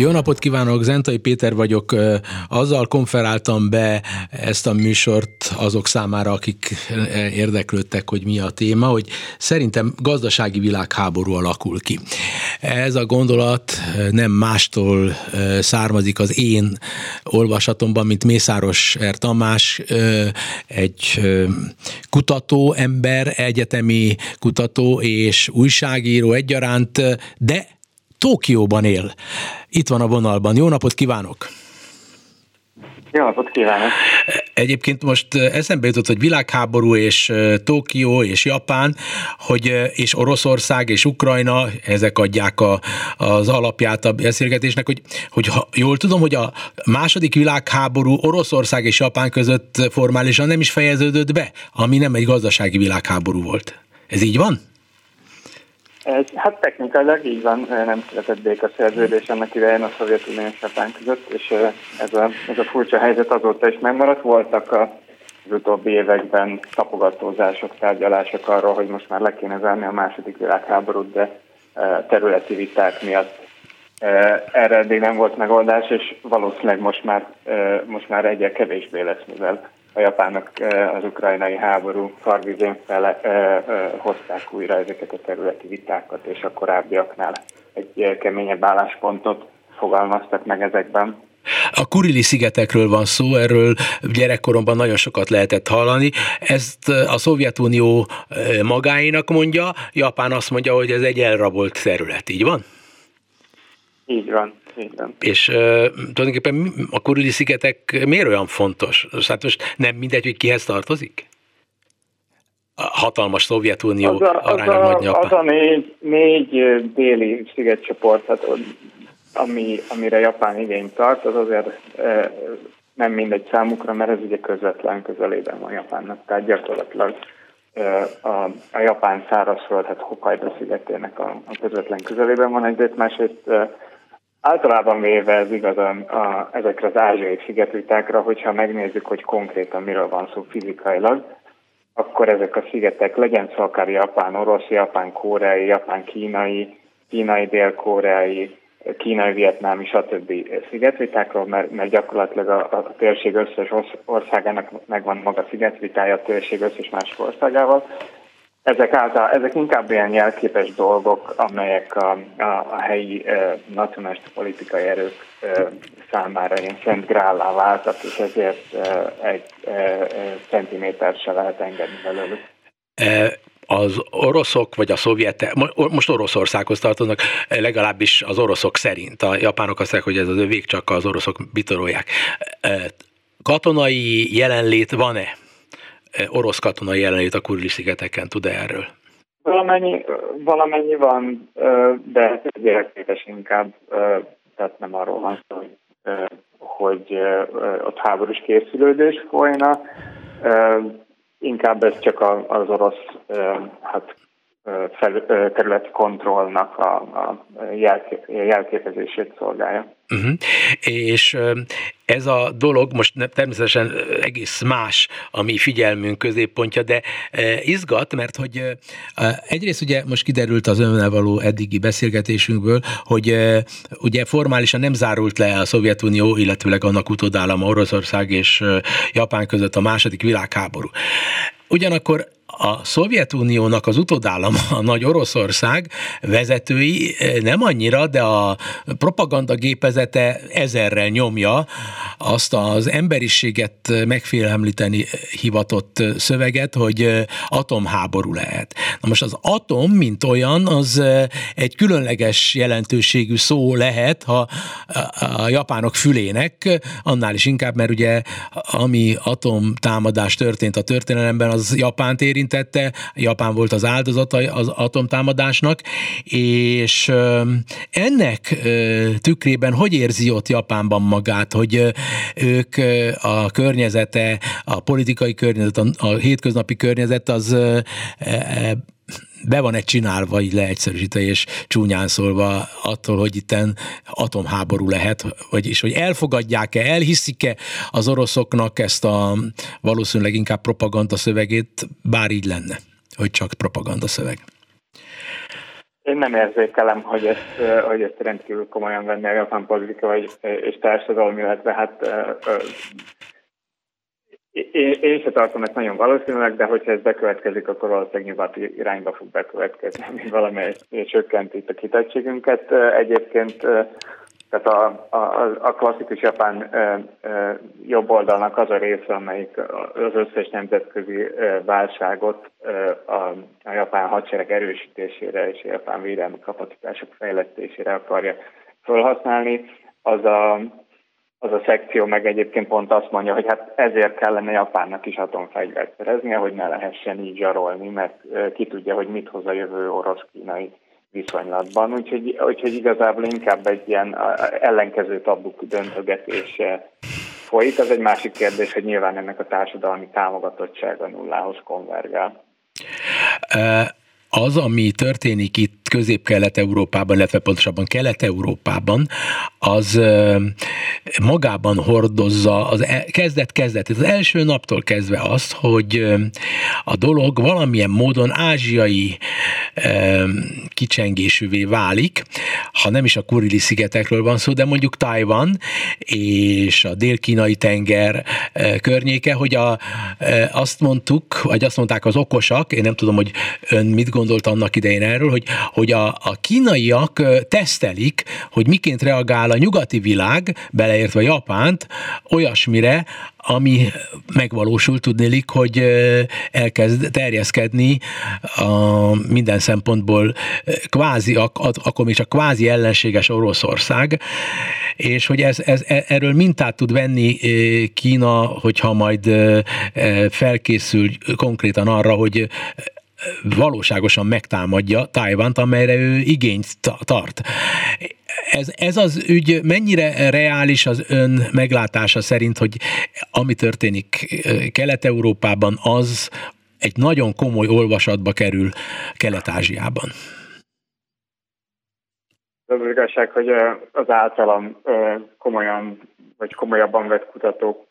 Jó napot kívánok, Zentai Péter vagyok. Azzal konferáltam be ezt a műsort azok számára, akik érdeklődtek, hogy mi a téma, hogy szerintem gazdasági világháború alakul ki. Ez a gondolat nem mástól származik az én olvasatomban, mint Mészáros R. Tamás, egy kutató ember, egyetemi kutató és újságíró egyaránt, de Tókióban él. Itt van a vonalban. Jó napot kívánok! Jó napot kívánok! Egyébként most eszembe jutott, hogy világháború és Tokió és Japán, hogy és Oroszország és Ukrajna, ezek adják a, az alapját a beszélgetésnek, hogy, hogy ha, jól tudom, hogy a második világháború Oroszország és Japán között formálisan nem is fejeződött be, ami nem egy gazdasági világháború volt. Ez így van? Ez, hát technikailag így van, nem született békaszerződés annak idején a Szovjetunió és Japán között, és ez a, ez a furcsa helyzet azóta is megmaradt. Voltak a, az utóbbi években tapogatózások, tárgyalások arról, hogy most már le kéne zárni a második világháborút, de területi viták miatt erre eddig nem volt megoldás, és valószínűleg most már, most már egyre kevésbé lesz, mivel a japánok az ukrajnai háború farvizén fele hozták újra ezeket a területi vitákat, és a korábbiaknál egy keményebb álláspontot fogalmaztak meg ezekben. A Kurili szigetekről van szó, erről gyerekkoromban nagyon sokat lehetett hallani. Ezt a Szovjetunió magáinak mondja, Japán azt mondja, hogy ez egy elrabolt terület, így van? Így van. És uh, tulajdonképpen a Kurili szigetek miért olyan fontos? Hát most nem mindegy, hogy kihez tartozik? A hatalmas Szovjetunió az a, az a, az a négy, négy déli szigetcsoport, hát, ami, amire Japán igényt tart, az azért e, nem mindegy számukra, mert ez ugye közvetlen közelében van Japánnak. Tehát gyakorlatilag a, a japán szárazföld, hát Hokkaido szigetének a, a közvetlen közelében van egyrészt, másrészt Általában véve ez igaz a, ezekre az ázsiai szigetvitákra, hogyha megnézzük, hogy konkrétan miről van szó fizikailag, akkor ezek a szigetek, legyen szó akár japán, orosz, japán, koreai, japán, kínai, kínai, dél-koreai, kínai, vietnámi, stb. szigetvitákról, mert, mert gyakorlatilag a, a térség összes országának megvan maga szigetvitája a térség összes másik országával, ezek, által, ezek inkább ilyen jelképes dolgok, amelyek a, a, a helyi e, nacionalista politikai erők e, számára ilyen szent grállá váltak, és ezért e, egy e, e, centiméter se lehet engedni belőlük az oroszok vagy a szovjetek, most Oroszországhoz tartoznak, legalábbis az oroszok szerint. A japánok azt mondják, hogy ez az övék, csak az oroszok bitorolják. Katonai jelenlét van-e orosz katona jelenlét a Kurili szigeteken, tud -e erről? Valamennyi, valamennyi van, de gyereképes inkább, tehát nem arról van szó, hogy, hogy ott háborús készülődés folyna, inkább ez csak az orosz hát, területi kontrollnak a, a jelképezését szolgálja. Uh-huh. És ez a dolog most természetesen egész más a mi figyelmünk középpontja, de izgat, mert hogy egyrészt ugye most kiderült az önnel való eddigi beszélgetésünkből, hogy ugye formálisan nem zárult le a Szovjetunió, illetőleg annak utódállama Oroszország és Japán között a második világháború. Ugyanakkor a Szovjetuniónak az utodállama, a nagy Oroszország vezetői eh, nem annyira, de a propaganda gépezete ezerrel nyomja azt az emberiséget megfélemlíteni hivatott szöveget, hogy eh, atomháború lehet. Na most az atom, mint olyan, az eh, egy különleges jelentőségű szó lehet, ha a japánok fülének, annál is inkább, mert ugye ami atomtámadás történt a történelemben, az Japánt érint, érintette, Japán volt az áldozata az atomtámadásnak, és ennek tükrében hogy érzi ott Japánban magát, hogy ők a környezete, a politikai környezet, a hétköznapi környezet az be van egy csinálva, így leegyszerűsítve és csúnyán szólva attól, hogy itten atomháború lehet, vagyis hogy elfogadják-e, elhiszik-e az oroszoknak ezt a valószínűleg inkább propaganda szövegét, bár így lenne, hogy csak propaganda szöveg. Én nem érzékelem, hogy ezt, hogy ezt rendkívül komolyan venni a japán politika vagy, és társadalom, illetve hát én, én se tartom ezt nagyon valószínűleg, de hogyha ez bekövetkezik, akkor valószínűleg nyugati irányba fog bekövetkezni, ami valamely csökkent itt a kitettségünket. Egyébként tehát a, a, a klasszikus japán e, e, jobb oldalnak az a része, amelyik az összes nemzetközi e, válságot e, a, a japán hadsereg erősítésére és a japán védelmi kapacitások fejlesztésére akarja felhasználni, az a az a szekció meg egyébként pont azt mondja, hogy hát ezért kellene Japánnak is atomfegyvert szereznie, hogy ne lehessen így zsarolni, mert ki tudja, hogy mit hoz a jövő orosz-kínai viszonylatban. Úgyhogy, úgyhogy igazából inkább egy ilyen ellenkező tabuk döntögetése folyik. Az egy másik kérdés, hogy nyilván ennek a társadalmi támogatottsága nullához konvergál. Az, ami történik itt közép-kelet-európában, illetve pontosabban kelet-európában, az magában hordozza az e, kezdet-kezdet, az első naptól kezdve azt, hogy a dolog valamilyen módon ázsiai kicsengésűvé válik, ha nem is a Kurili szigetekről van szó, de mondjuk Tajvan és a dél-kínai tenger környéke, hogy a, azt mondtuk, vagy azt mondták az okosak, én nem tudom, hogy ön mit gondolt annak idején erről, hogy, hogy a, a kínaiak tesztelik, hogy miként reagál a nyugati világ, beleértve Japánt, olyasmire, ami megvalósul, tudnélik, hogy elkezd terjeszkedni a minden szempontból kvázi, akkor még csak kvázi ellenséges Oroszország, és hogy ez, ez, e, erről mintát tud venni Kína, hogyha majd felkészül konkrétan arra, hogy valóságosan megtámadja Tájvánt, amelyre ő igényt tart. Ez, ez az ügy mennyire reális az ön meglátása szerint, hogy ami történik Kelet-Európában, az egy nagyon komoly olvasatba kerül Kelet-Ázsiában? Az igazság, hogy az általam komolyan vagy komolyabban vett kutatók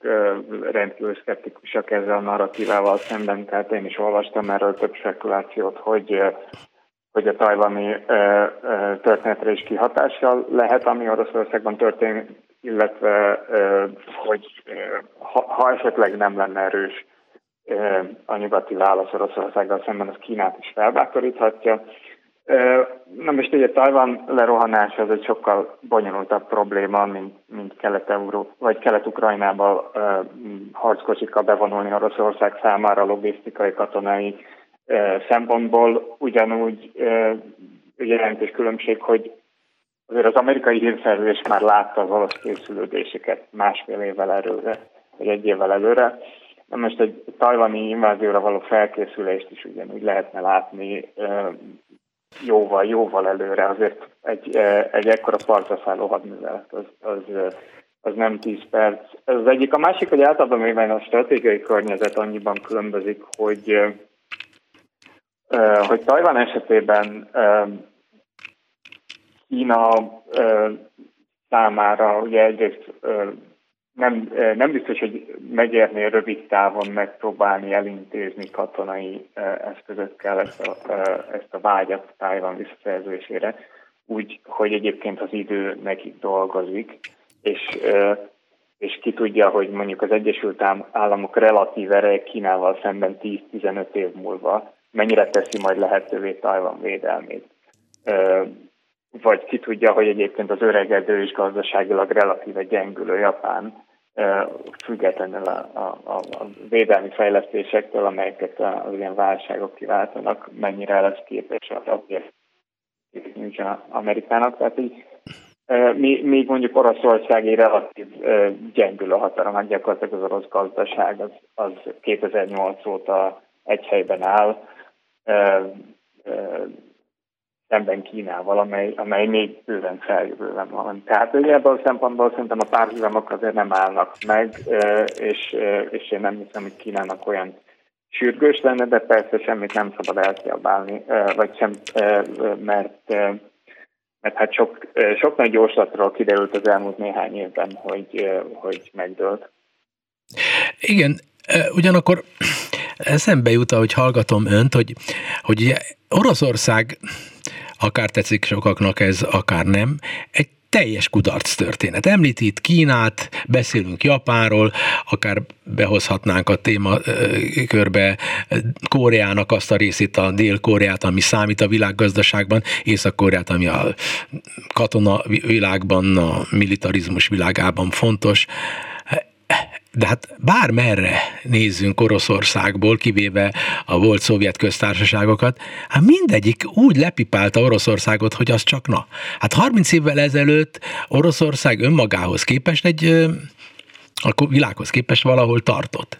rendkívül szkeptikusak ezzel a narratívával szemben, tehát én is olvastam erről több spekulációt, hogy hogy a tajvani történetre is kihatással lehet, ami Oroszországban történik, illetve hogy ha, ha esetleg nem lenne erős a nyugati válasz Oroszországgal szemben, az Kínát is felbátoríthatja. Na most ugye Tajvan lerohanása az egy sokkal bonyolultabb probléma, mint, mint Kelet-Euró, vagy Kelet-Ukrajnába uh, harckocsikkal bevonulni Oroszország számára logisztikai, katonai uh, szempontból. Ugyanúgy uh, jelentős különbség, hogy azért az amerikai hírszerzés már látta az orosz készülődéseket másfél évvel előre, vagy egy évvel előre. Na most egy tajvani invázióra való felkészülést is ugyanúgy lehetne látni jóval, jóval előre. Azért egy, e, egy ekkora partra szálló hadművelet, az, az, az nem 10 perc. Ez az egyik. A másik, hogy általában még a stratégiai környezet annyiban különbözik, hogy e, hogy Tajvan esetében e, Kína számára ugye egyrészt nem, nem biztos, hogy megérné rövid távon megpróbálni elintézni katonai eszközökkel ezt a, ezt a vágyat Tájvan visszaszerzésére, úgy, hogy egyébként az idő nekik dolgozik, és, és ki tudja, hogy mondjuk az Egyesült Államok relatív ereje Kínával szemben 10-15 év múlva mennyire teszi majd lehetővé Tajvan védelmét. Vagy ki tudja, hogy egyébként az öregedő és gazdaságilag relatíve gyengülő Japán függetlenül a, a, a védelmi fejlesztésektől, amelyeket az ilyen válságok kiváltanak, mennyire lesz képes az azért nyújtson Amerikának. Tehát így még mondjuk Oroszországi relatív gyengül a hatalom, gyakorlatilag az orosz gazdaság az, az 2008 óta egy helyben áll, szemben Kínával, amely, amely még bőven feljövőben van. Tehát ugye ebből a szempontból szerintem a párhuzamok azért nem állnak meg, és, és én nem hiszem, hogy Kínának olyan sürgős lenne, de persze semmit nem szabad elkiabálni, vagy sem, mert mert hát sok, sok nagy gyorslatról kiderült az elmúlt néhány évben, hogy, hogy megdőlt. Igen, ugyanakkor eszembe jut, hogy hallgatom önt, hogy, hogy ugye Oroszország, akár tetszik sokaknak ez, akár nem, egy teljes kudarc történet. Említ itt Kínát, beszélünk Japánról, akár behozhatnánk a téma körbe Koreának azt a részét, a Dél-Koreát, ami számít a világgazdaságban, Észak-Koreát, ami a katona világban, a militarizmus világában fontos de hát bármerre nézzünk Oroszországból, kivéve a volt szovjet köztársaságokat, hát mindegyik úgy lepipálta Oroszországot, hogy az csak na. Hát 30 évvel ezelőtt Oroszország önmagához képest egy a világhoz képest valahol tartott.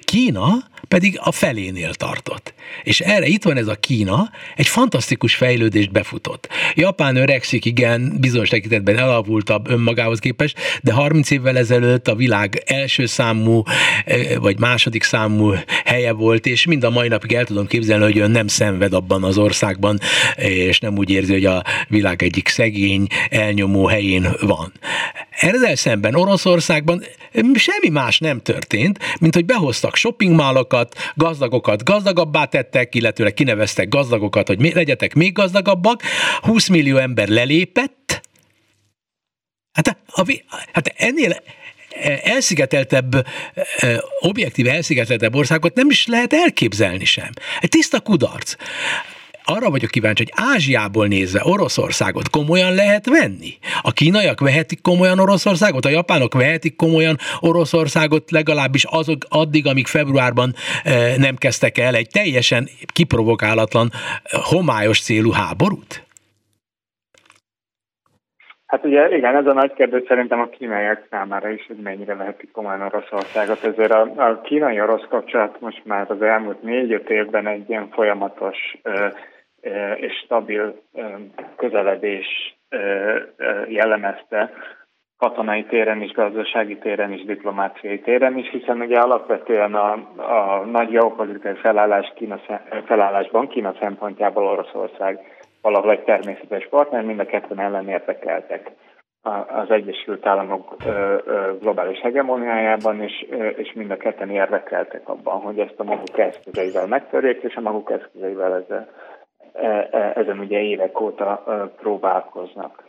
Kína pedig a felénél tartott. És erre itt van ez a Kína, egy fantasztikus fejlődést befutott. Japán öregszik, igen, bizonyos tekintetben elavultabb önmagához képest, de 30 évvel ezelőtt a világ első számú, eh, vagy második számú helye volt, és mind a mai napig el tudom képzelni, hogy ön nem szenved abban az országban, és nem úgy érzi, hogy a világ egyik szegény, elnyomó helyén van. Ezzel szemben Oroszországban semmi más nem történt, mint hogy behoztak shoppingmálokat, gazdagokat gazdagabbá tettek, illetőleg kineveztek gazdagokat, hogy legyetek még gazdagabbak, 20 millió ember lelépett, Hát, a, hát ennél elszigeteltebb, objektív elszigeteltebb országot nem is lehet elképzelni sem. Egy tiszta kudarc arra vagyok kíváncsi, hogy Ázsiából nézve Oroszországot komolyan lehet venni? A kínaiak vehetik komolyan Oroszországot? A japánok vehetik komolyan Oroszországot legalábbis azok addig, amíg februárban e, nem kezdtek el egy teljesen kiprovokálatlan, homályos célú háborút? Hát ugye igen, ez a nagy kérdés szerintem a kínaiak számára is, hogy mennyire vehetik komolyan Oroszországot. Ezért a, a kínai-orosz kapcsolat most már az elmúlt négy-öt évben egy ilyen folyamatos és stabil közeledés jellemezte katonai téren is, gazdasági téren is, diplomáciai téren is, hiszen ugye alapvetően a, a nagy geopolitikai felállás Kína, felállásban Kína szempontjából Oroszország valahol egy természetes partner, mind a ketten ellen érdekeltek az Egyesült Államok globális hegemoniájában, és, és mind a ketten érdekeltek abban, hogy ezt a maguk eszközeivel megtörjék, és a maguk eszközeivel ezzel ezen ugye évek óta e, próbálkoznak.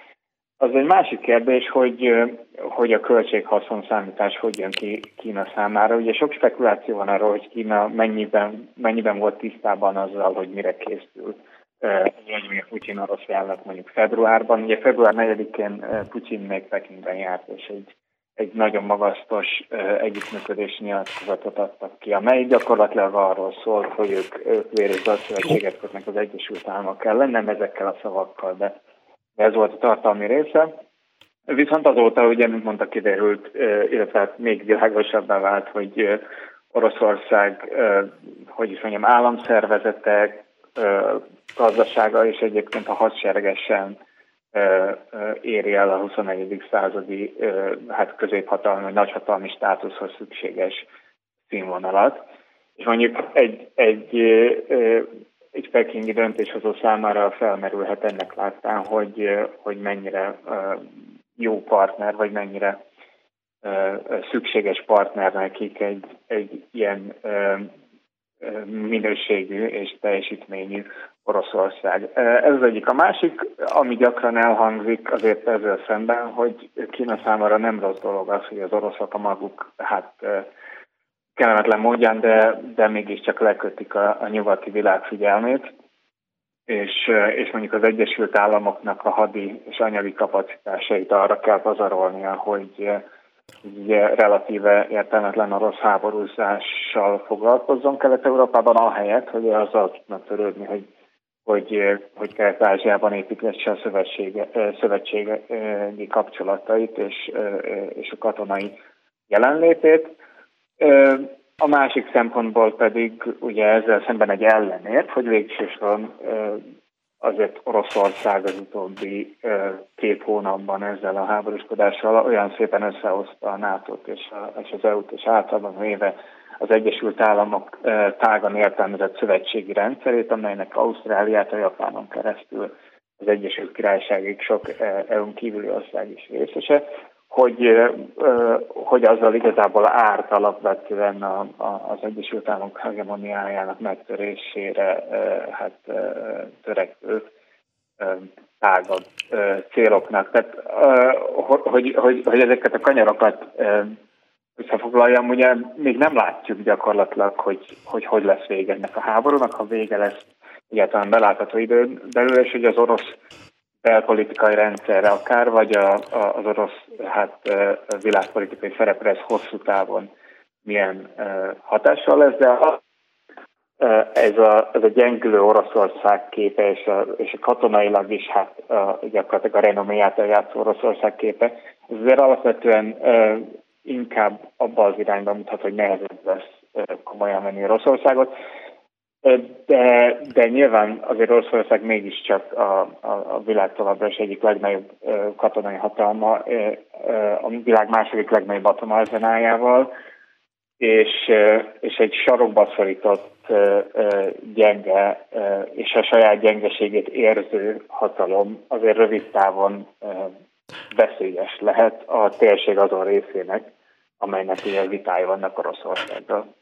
Az egy másik kérdés, hogy, hogy a költséghaszon számítás hogy jön ki Kína számára. Ugye sok spekuláció van arról, hogy Kína mennyiben, mennyiben volt tisztában azzal, hogy mire készül Vladimir Putin orosz elnök mondjuk februárban. Ugye február 4-én Putin még Pekingben járt, és egy egy nagyon magasztos együttműködési nyilatkozatot adtak ki, amely gyakorlatilag arról szólt, hogy ők, ők vér és szövetséget kötnek az Egyesült Államok ellen, nem ezekkel a szavakkal, de ez volt a tartalmi része. Viszont azóta, ugye, mint mondta, kiderült, illetve hát még világosabbá vált, hogy Oroszország, hogy is mondjam, államszervezetek, gazdasága és egyébként a hadseregesen éri el a 21. századi hát középhatalmi vagy nagyhatalmi státuszhoz szükséges színvonalat. És mondjuk egy, egy, egy pekingi döntéshozó számára felmerülhet ennek láttán, hogy, hogy mennyire jó partner, vagy mennyire szükséges partner nekik egy, egy ilyen minőségű és teljesítményű Oroszország. Ez az egyik. A másik, ami gyakran elhangzik azért ezzel szemben, hogy Kína számára nem rossz dolog az, hogy az oroszok a maguk, hát kellemetlen módján, de, de mégiscsak lekötik a, a nyugati világ figyelmét, és, és mondjuk az Egyesült Államoknak a hadi és anyagi kapacitásait arra kell pazarolnia, hogy ugye relatíve értelmetlen orosz háborúzással foglalkozzon Kelet-Európában, ahelyett, hogy azzal tudnak törődni, hogy hogy, hogy Kelet-Ázsiában építesse a szövetségi kapcsolatait és, és a katonai jelenlétét. A másik szempontból pedig ugye ezzel szemben egy ellenért, hogy végsősorban azért Oroszország az utóbbi két hónapban ezzel a háborúskodással olyan szépen összehozta a NATO-t és, és az EU-t, és általában véve az Egyesült Államok tágan értelmezett szövetségi rendszerét, amelynek Ausztráliát a Japánon keresztül az Egyesült Királyságig sok EU-n kívüli ország is részese, hogy, hogy azzal igazából árt alapvetően a, az Egyesült Államok hegemoniájának megtörésére hát, törekvő tágabb céloknak. Tehát, hogy, hogy, hogy ezeket a kanyarokat összefoglaljam, ugye még nem látjuk gyakorlatilag, hogy hogy, hogy lesz vége ennek a háborúnak, ha vége lesz egyáltalán belátható időn belül, és hogy az orosz belpolitikai rendszerre akár, vagy a, a, az orosz hát, világpolitikai szerepre ez hosszú távon milyen hatással lesz, de a, ez a, ez a gyengülő Oroszország képe, és a, és a katonailag is hát a, gyakorlatilag a renoméját eljátszó Oroszország képe, ez azért alapvetően inkább abba az irányba mutat, hogy nehezebb lesz komolyan venni Oroszországot. De, de nyilván azért Oroszország mégiscsak a, a, a világ továbbra is egyik legnagyobb katonai hatalma, a világ második legnagyobb atomarzenájával, és, és egy sarokba szorított gyenge és a saját gyengeségét érző hatalom azért rövid távon veszélyes lehet a térség azon részének, amelynek ugye vitái vannak Oroszországgal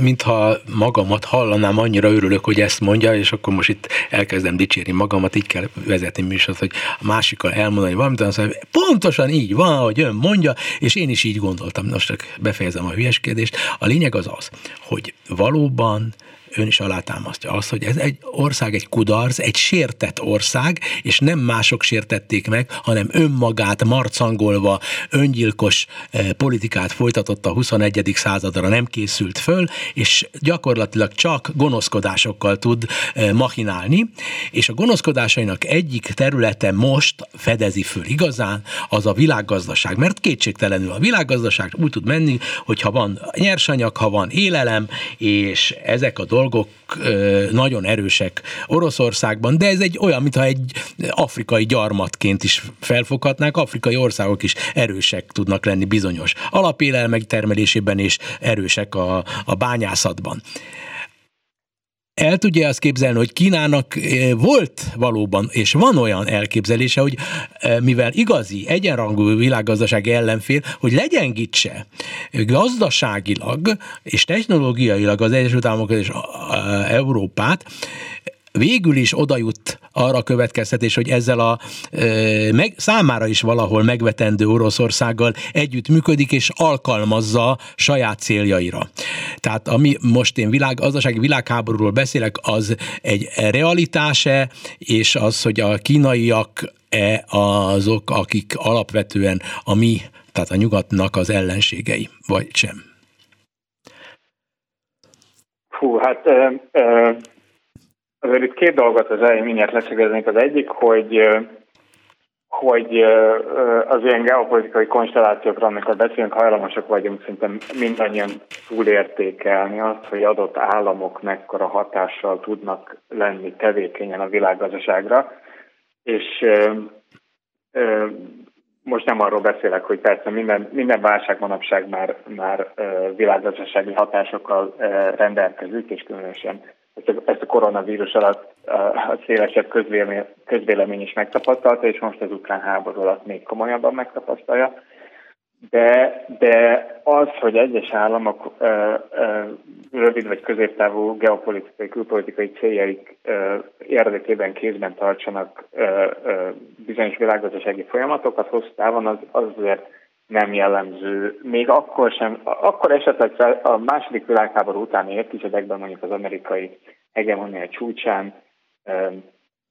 mintha magamat hallanám, annyira örülök, hogy ezt mondja, és akkor most itt elkezdem dicsérni magamat, így kell vezetni műsort, hogy a másikkal elmondani valamit, azt mondja, pontosan így van, hogy ön mondja, és én is így gondoltam, most csak befejezem a hülyeskedést. A lényeg az az, hogy valóban ön is alátámasztja azt, hogy ez egy ország egy kudarc, egy sértett ország, és nem mások sértették meg, hanem önmagát marcangolva öngyilkos eh, politikát folytatott a 21. századra, nem készült föl, és gyakorlatilag csak gonoszkodásokkal tud eh, machinálni, és a gonoszkodásainak egyik területe most fedezi föl igazán, az a világgazdaság, mert kétségtelenül a világgazdaság úgy tud menni, hogyha van nyersanyag, ha van élelem, és ezek a dolgok dolgok nagyon erősek Oroszországban, de ez egy olyan, mintha egy afrikai gyarmatként is felfoghatnánk, afrikai országok is erősek tudnak lenni bizonyos alapélelmek termelésében és erősek a, a bányászatban el tudja azt képzelni, hogy Kínának eh, volt valóban, és van olyan elképzelése, hogy eh, mivel igazi, egyenrangú világgazdasági ellenfél, hogy legyengítse gazdaságilag és technológiailag az Egyesült Államokat és Európát, végül is oda jut arra a következtetés, hogy ezzel a e, meg, számára is valahol megvetendő Oroszországgal együtt működik és alkalmazza saját céljaira. Tehát ami most én világ, gazdasági világháborúról beszélek, az egy realitáse, és az, hogy a kínaiak e azok, akik alapvetően a mi, tehát a nyugatnak az ellenségei, vagy sem? Hú, hát ö, ö, Azért itt két dolgot az elején mindjárt leszögeznék. Az egyik, hogy hogy az ilyen geopolitikai konstellációkra, amikor beszélünk, hajlamosak vagyunk szerintem mindannyian túlértékelni azt, hogy adott államok mekkora hatással tudnak lenni tevékenyen a világgazdaságra. És most nem arról beszélek, hogy persze minden, minden válság manapság már, már világgazdasági hatásokkal rendelkezik, és különösen ezt a, ezt a koronavírus alatt a szélesebb közvélemény, közvélemény is megtapasztalta, és most az ukrán háború alatt még komolyabban megtapasztalja. De, de az, hogy egyes államok ö, ö, rövid vagy középtávú geopolitikai, külpolitikai céljaik ö, érdekében kézben tartsanak ö, ö, bizonyos világgazdasági folyamatokat, hosszú távon az, az azért nem jellemző. Még akkor sem, akkor esetleg a második világháború utáni évtizedekben mondjuk az amerikai hegemonia csúcsán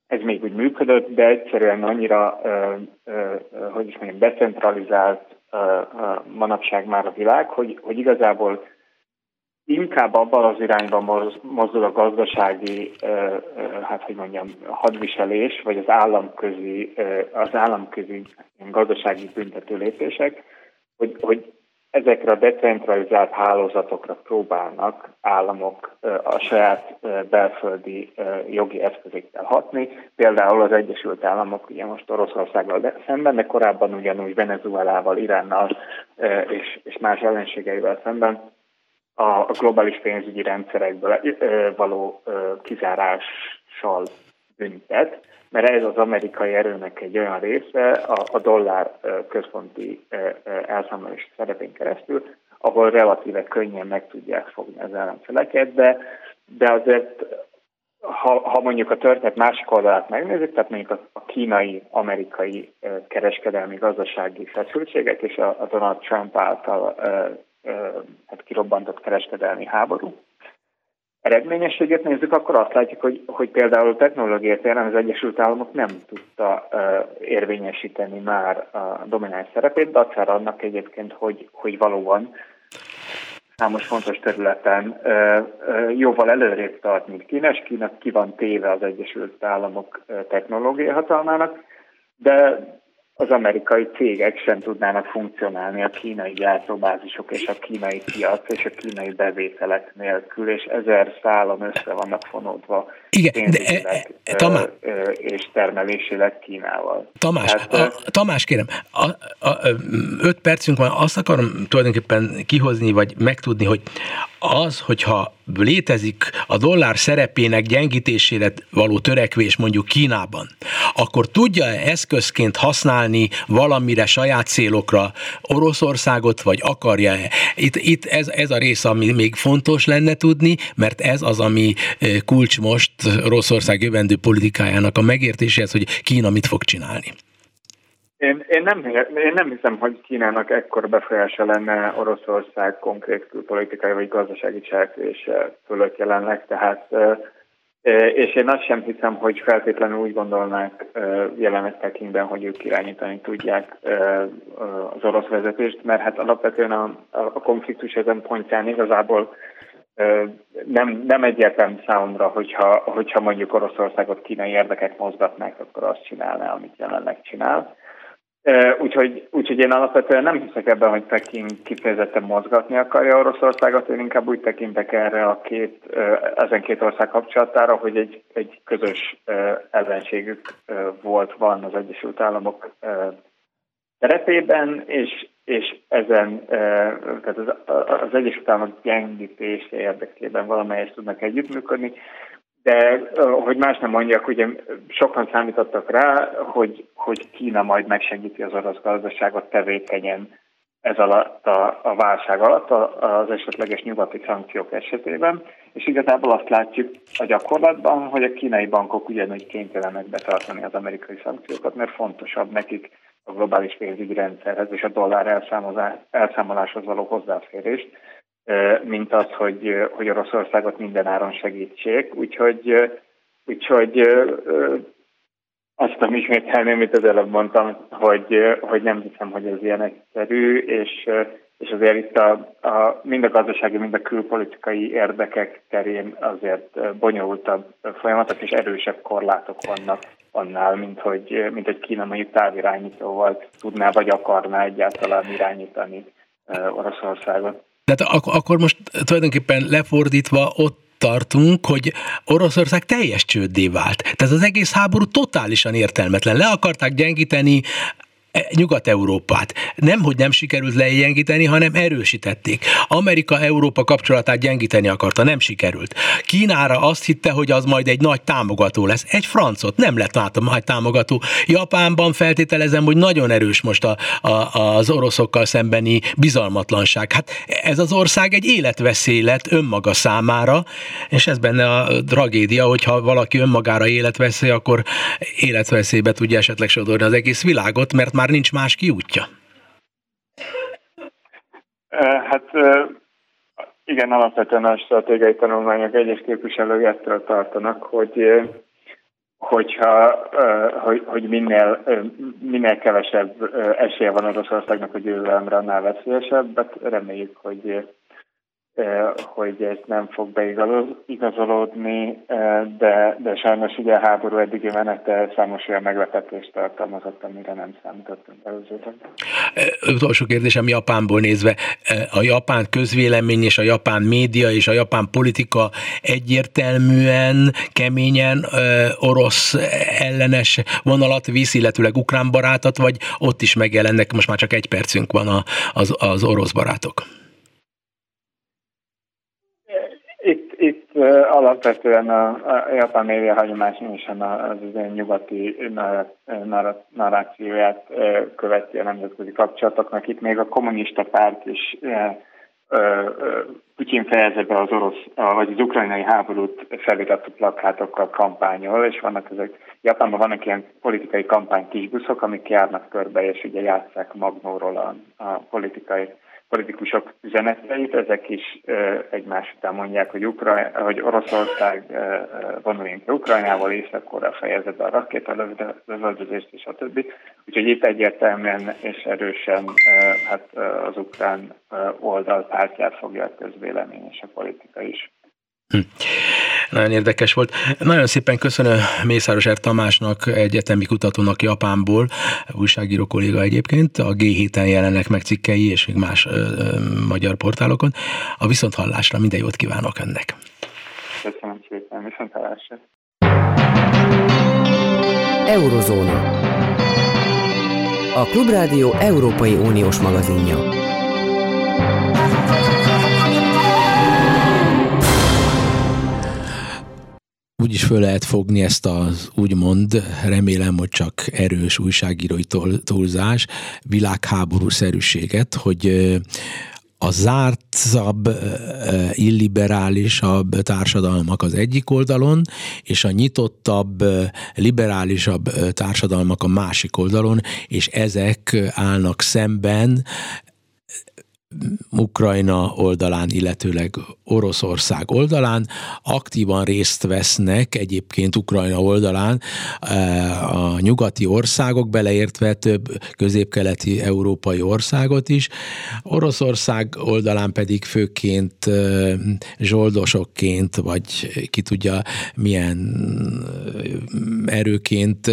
ez még úgy működött, de egyszerűen annyira, hogy is mondjam, decentralizált manapság már a világ, hogy, hogy igazából inkább abban az irányban mozdul a gazdasági, hát hogy mondjam, hadviselés, vagy az államközi, az államközi gazdasági büntető lépések, hogy, hogy ez ezekre a decentralizált hálózatokra próbálnak államok a saját belföldi jogi eszközékkel hatni. Például az Egyesült Államok ugye most Oroszországgal szemben, de korábban ugyanúgy Venezuelával, Iránnal és, és más ellenségeivel szemben a globális pénzügyi rendszerekből való kizárással büntet, mert ez az amerikai erőnek egy olyan része a, dollár központi elszámolási szerepén keresztül, ahol relatíve könnyen meg tudják fogni az ellenfeleket, de, de azért ha, ha mondjuk a történet másik oldalát megnézzük, tehát mondjuk a kínai-amerikai kereskedelmi gazdasági feszültségek és a, a Donald Trump által hát kirobbantott kereskedelmi háború, eredményességet nézzük, akkor azt látjuk, hogy, hogy például technológiai téren az Egyesült Államok nem tudta uh, érvényesíteni már a domináns szerepét, de akár annak egyébként, hogy, hogy valóban számos fontos területen uh, uh, jóval előrébb tart, mint Kína, és Kína ki van téve az Egyesült Államok technológiai hatalmának, de az amerikai cégek sem tudnának funkcionálni a kínai gyártóbázisok és a kínai piac és a kínai bevételek nélkül, és ezer szálon össze vannak fonódva Igen, de, e, e, Tamás, és termelésileg Kínával. Tamás, hát, a, Tamás kérem, a, a, öt percünk van, azt akarom tulajdonképpen kihozni, vagy megtudni, hogy az, hogyha létezik a dollár szerepének gyengítésére való törekvés mondjuk Kínában, akkor tudja eszközként használni valamire saját célokra Oroszországot, vagy akarja? Itt, itt ez, ez a rész, ami még fontos lenne tudni, mert ez az, ami kulcs most Oroszország jövendő politikájának a megértéséhez, hogy Kína mit fog csinálni. Én, én, nem, én nem hiszem, hogy Kínának ekkor befolyása lenne Oroszország konkrét külpolitikai vagy gazdasági cselekvése fölött jelenleg, tehát és én azt sem hiszem, hogy feltétlenül úgy gondolnák jelenet tekintben, hogy ők irányítani tudják az orosz vezetést, mert hát alapvetően a, a konfliktus ezen pontján igazából nem, nem egyértelmű számomra, hogyha, hogyha mondjuk Oroszországot kínai érdekek mozgatnák, akkor azt csinálná, amit jelenleg csinál. Úgyhogy, úgyhogy én alapvetően nem hiszek ebben, hogy Peking kifejezetten mozgatni akarja Oroszországot, én inkább úgy tekintek erre a két, ezen két ország kapcsolatára, hogy egy, egy közös ellenségük volt, van az Egyesült Államok szerepében, és, és ezen tehát az, az Egyesült Államok gyengítése érdekében valamelyest tudnak együttműködni, de hogy más nem mondjak, ugye sokan számítottak rá, hogy, hogy Kína majd megsegíti az orosz gazdaságot tevékenyen ez alatt a, a válság alatt az esetleges nyugati szankciók esetében, és igazából azt látjuk a gyakorlatban, hogy a kínai bankok ugyanúgy kénytelenek betartani az amerikai szankciókat, mert fontosabb nekik a globális pénzügyi rendszerhez és a dollár elszámoláshoz való hozzáférést, mint az, hogy, hogy Oroszországot minden áron segítsék. Úgyhogy, úgyhogy azt tudom ismételni, amit az előbb mondtam, hogy, hogy nem hiszem, hogy ez ilyen egyszerű, és, és azért itt a, a, mind a gazdasági, mind a külpolitikai érdekek terén azért bonyolultabb folyamatok és erősebb korlátok vannak annál, mint hogy, mint hogy Kína mondjuk távirányítóval tudná vagy akarná egyáltalán irányítani Oroszországot. Tehát ak- akkor most tulajdonképpen lefordítva ott tartunk, hogy Oroszország teljes csőddé vált. Tehát az egész háború totálisan értelmetlen. Le akarták gyengíteni Nyugat-Európát. Nem, hogy nem sikerült lejjengíteni, hanem erősítették. Amerika-Európa kapcsolatát gyengíteni akarta, nem sikerült. Kínára azt hitte, hogy az majd egy nagy támogató lesz. Egy francot nem lett nagy támogató. Japánban feltételezem, hogy nagyon erős most a, a, az oroszokkal szembeni bizalmatlanság. Hát ez az ország egy életveszély lett önmaga számára, és ez benne a tragédia, hogyha valaki önmagára életveszély, akkor életveszélybe tudja esetleg sodorni az egész világot, mert már már nincs más kiútja? Hát igen, alapvetően a stratégiai tanulmányok egyes képviselők ettől tartanak, hogy hogyha, hogy, hogy minél, minél kevesebb esélye van Oroszországnak a győzelemre, annál veszélyesebbet. Reméljük, hogy hogy ez nem fog beigazolódni, de, de sajnos ugye a háború eddigi menete számos olyan meglepetést tartalmazott, amire nem számítottunk előzőleg. Utolsó kérdésem Japánból nézve, a japán közvélemény és a japán média és a japán politika egyértelműen, keményen orosz ellenes vonalat visz, illetőleg ukrán barátot, vagy ott is megjelennek, most már csak egy percünk van az, az orosz barátok? Alapvetően a, a japán média hagyományosan az az nyugati narrációját követi a nemzetközi kapcsolatoknak. Itt még a kommunista párt is Putyin fejezze be az orosz, vagy az ukrajnai háborút feliratú plakátokkal kampányol, és vannak ezek, Japánban vannak ilyen politikai kampány kisbuszok, amik járnak körbe, és ugye játszák magnóról a, a politikai politikusok üzeneteit, ezek is egymás után mondják, hogy, Ukraj, hogy Oroszország vonuljunk Ukrajnával, Észak-Korea fejezze be a rakétalövöldözést és a többi. Úgyhogy itt egyértelműen és erősen hát az ukrán oldal pártját fogja a közvélemény és a politika is. Hm. Nagyon érdekes volt. Nagyon szépen köszönöm Mészáros R. Tamásnak, egyetemi kutatónak Japánból, újságíró kolléga egyébként, a G7-en jelennek meg cikkei, és még más ö, ö, magyar portálokon. A viszonthallásra minden jót kívánok ennek. Köszönöm szépen, viszonthallásra. Eurozóna. A Klubrádió Európai Uniós magazinja. Úgy is föl lehet fogni ezt az úgymond, remélem, hogy csak erős újságírói túlzás, világháború-szerűséget, hogy a zártabb, illiberálisabb társadalmak az egyik oldalon, és a nyitottabb, liberálisabb társadalmak a másik oldalon, és ezek állnak szemben Ukrajna oldalán, illetőleg Oroszország oldalán. Aktívan részt vesznek egyébként Ukrajna oldalán eh, a nyugati országok, beleértve több középkeleti európai országot is. Oroszország oldalán pedig főként eh, zsoldosokként, vagy ki tudja milyen eh, erőként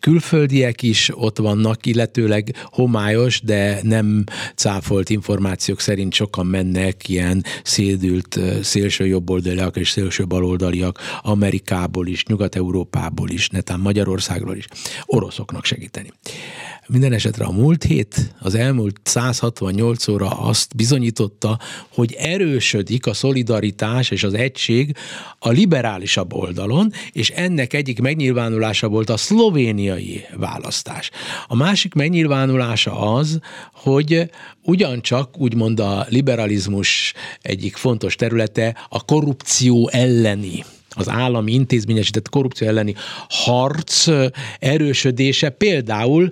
külföldiek is ott vannak, illetőleg homályos, de nem cáfolt információ információk szerint sokan mennek ilyen szédült szélső jobboldaliak és szélső baloldaliak Amerikából is, Nyugat-Európából is, netán Magyarországról is oroszoknak segíteni. Minden esetre a múlt hét, az elmúlt 168 óra azt bizonyította, hogy erősödik a szolidaritás és az egység a liberálisabb oldalon, és ennek egyik megnyilvánulása volt a szlovéniai választás. A másik megnyilvánulása az, hogy ugyancsak úgymond a liberalizmus egyik fontos területe a korrupció elleni az állami intézményesített korrupció elleni harc erősödése például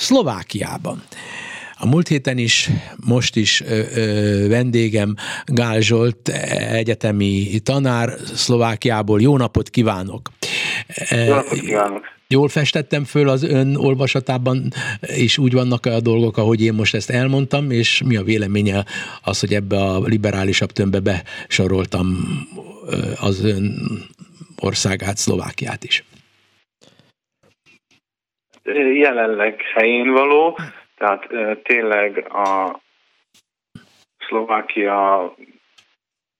Szlovákiában. A múlt héten is, most is ö, ö, vendégem Gál Zsolt, egyetemi tanár Szlovákiából. Jó napot kívánok! Jó napot kívánok! Jól festettem föl az ön olvasatában, és úgy vannak a dolgok, ahogy én most ezt elmondtam, és mi a véleménye az, hogy ebbe a liberálisabb tömbbe besoroltam az ön országát, Szlovákiát is? Jelenleg helyén való, tehát tényleg a Szlovákia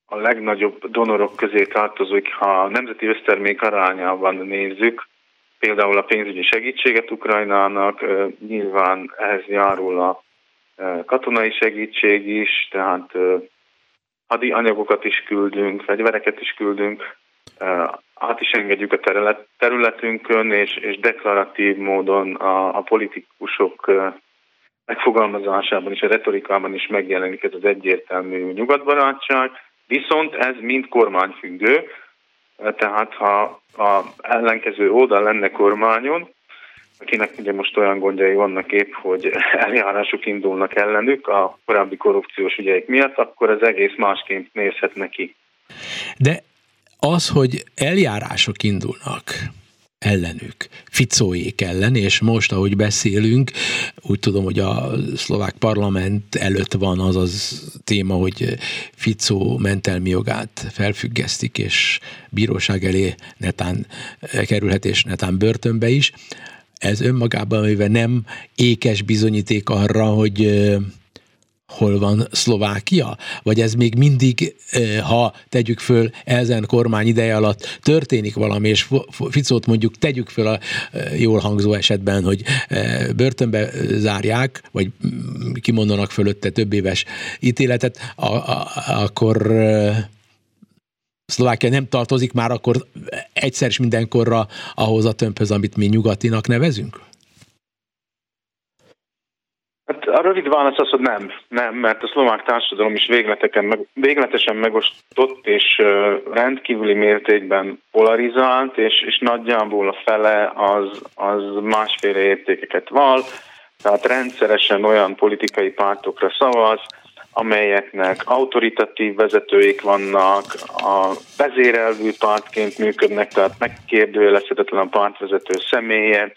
a legnagyobb donorok közé tartozik, ha a nemzeti össztermék arányában nézzük, például a pénzügyi segítséget Ukrajnának, nyilván ehhez járul a katonai segítség is, tehát hadi anyagokat is küldünk, fegyvereket is küldünk, át is engedjük a terület, területünkön, és, és deklaratív módon a, a politikusok megfogalmazásában és a retorikában is megjelenik ez az egyértelmű nyugatbarátság, viszont ez mind kormányfüggő, tehát ha a ellenkező oldal lenne kormányon, akinek ugye most olyan gondjai vannak épp, hogy eljárások indulnak ellenük a korábbi korrupciós ügyeik miatt, akkor ez egész másként nézhet neki. De az, hogy eljárások indulnak, ellenük, Ficóék ellen, és most, ahogy beszélünk, úgy tudom, hogy a szlovák parlament előtt van az az téma, hogy Ficó mentelmi jogát felfüggesztik, és bíróság elé netán kerülhet, és netán börtönbe is. Ez önmagában mivel nem ékes bizonyíték arra, hogy hol van Szlovákia? Vagy ez még mindig, ha tegyük föl ezen kormány ideje alatt történik valami, és Ficót mondjuk tegyük föl a jól hangzó esetben, hogy börtönbe zárják, vagy mm, kimondanak fölötte több éves ítéletet, akkor Szlovákia nem tartozik már akkor egyszer is mindenkorra ahhoz a tömbhöz, amit mi nyugatinak nevezünk? Hát a rövid válasz az, hogy nem. Nem, mert a szlovák társadalom is végleteken, meg, végletesen megosztott és rendkívüli mértékben polarizált, és, és nagyjából a fele az, az másféle értékeket val, tehát rendszeresen olyan politikai pártokra szavaz, amelyeknek autoritatív vezetőik vannak, a vezérelvű pártként működnek, tehát megkérdőjelezhetetlen a pártvezető személye,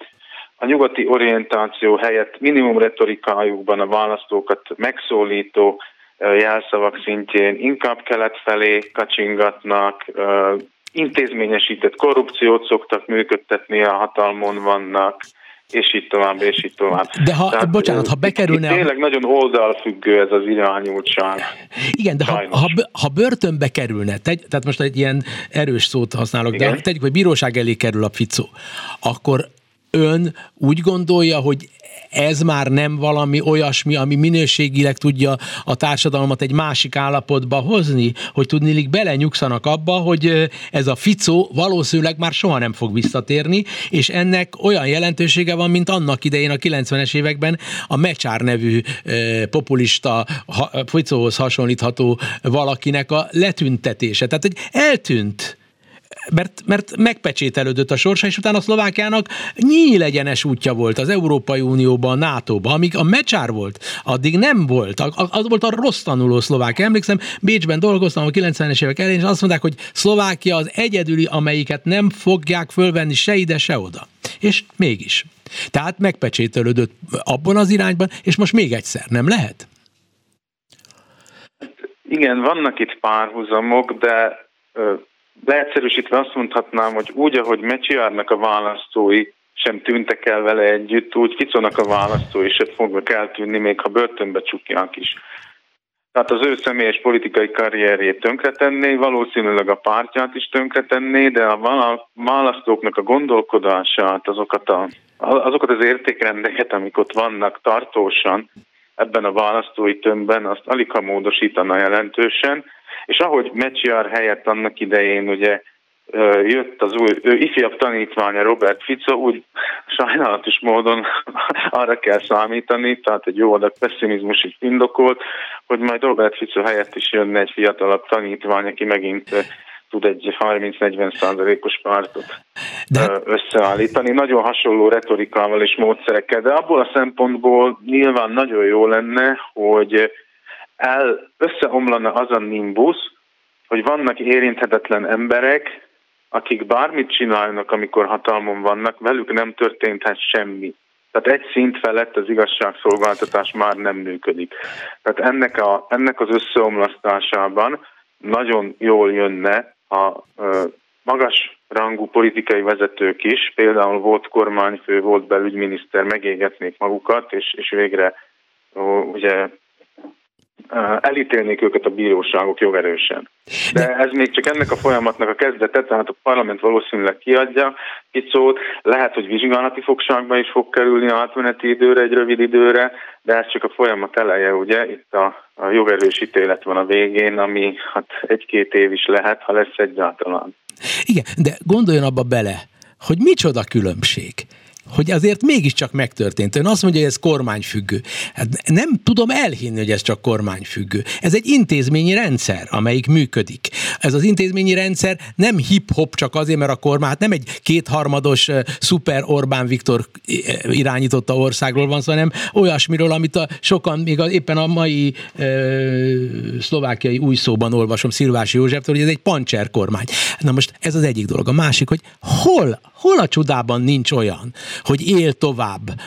a nyugati orientáció helyett minimum retorikájukban a választókat megszólító jelszavak szintjén inkább kelet felé kacsingatnak, intézményesített korrupciót szoktak működtetni, a hatalmon vannak, és így tovább, és így tovább. De ha, Tehát, bocsánat, ha bekerülne... Itt tényleg nagyon oldalfüggő ez az irányultság. Igen, de ha, ha, ha börtönbe kerülne, tegy, tehát most egy ilyen erős szót használok, Igen? de tegyük, hogy bíróság elé kerül a Ficó, akkor ön úgy gondolja, hogy ez már nem valami olyasmi, ami minőségileg tudja a társadalmat egy másik állapotba hozni, hogy tudnélik belenyugszanak abba, hogy ez a ficó valószínűleg már soha nem fog visszatérni, és ennek olyan jelentősége van, mint annak idején a 90-es években a Mecsár nevű populista ficóhoz hasonlítható valakinek a letüntetése. Tehát, hogy eltűnt mert, mert megpecsételődött a sorsa, és utána a Szlovákiának nyílegyenes útja volt az Európai Unióban, a NATO-ba, amíg a mecsár volt, addig nem volt. Az volt a rossz tanuló szlovák. Emlékszem, Bécsben dolgoztam a 90-es évek elején, és azt mondták, hogy Szlovákia az egyedüli, amelyiket nem fogják fölvenni se ide, se oda. És mégis. Tehát megpecsételődött abban az irányban, és most még egyszer, nem lehet? Igen, vannak itt párhuzamok, de leegyszerűsítve azt mondhatnám, hogy úgy, ahogy Mecsiárnak a választói sem tűntek el vele együtt, úgy Ficónak a választói sem fognak eltűnni, még ha börtönbe csukják is. Tehát az ő személyes politikai karrierjét tönkretenné, valószínűleg a pártját is tönkretenné, de a választóknak a gondolkodását, azokat, a, azokat az értékrendeket, amik ott vannak tartósan ebben a választói tömbben, azt alig ha módosítana jelentősen, és ahogy Mecsiar helyett annak idején ugye jött az új ő ifjabb tanítványa Robert Fico, úgy sajnálatos módon arra kell számítani, tehát egy jó adag pessimizmus is indokolt, hogy majd Robert Fico helyett is jönne egy fiatalabb tanítvány, aki megint tud egy 30-40 százalékos pártot de... összeállítani. Nagyon hasonló retorikával és módszerekkel, de abból a szempontból nyilván nagyon jó lenne, hogy el összeomlana az a nimbus, hogy vannak érinthetetlen emberek, akik bármit csinálnak, amikor hatalmon vannak, velük nem történthet semmi. Tehát egy szint felett az igazságszolgáltatás már nem működik. Tehát ennek, a, ennek az összeomlasztásában nagyon jól jönne, ha magas rangú politikai vezetők is, például volt kormányfő, volt belügyminiszter, megégetnék magukat, és, és végre ugye elítélnék őket a bíróságok jogerősen. De ez még csak ennek a folyamatnak a kezdete, tehát a parlament valószínűleg kiadja Picót, lehet, hogy vizsgálati fogságba is fog kerülni átmeneti időre, egy rövid időre, de ez csak a folyamat eleje, ugye? Itt a, a jogerős ítélet van a végén, ami hát egy-két év is lehet, ha lesz egyáltalán. Igen, de gondoljon abba bele, hogy micsoda különbség hogy azért mégiscsak megtörtént. Ön azt mondja, hogy ez kormányfüggő. Hát nem tudom elhinni, hogy ez csak kormányfüggő. Ez egy intézményi rendszer, amelyik működik. Ez az intézményi rendszer nem hip-hop csak azért, mert a kormány, hát nem egy kétharmados szuper Orbán Viktor irányította országról van szó, hanem olyasmiről, amit a, sokan még a, éppen a mai uh, szlovákiai új olvasom Szilvási Józseftől, hogy ez egy pancser kormány. Na most ez az egyik dolog. A másik, hogy hol, hol a csodában nincs olyan, hogy él tovább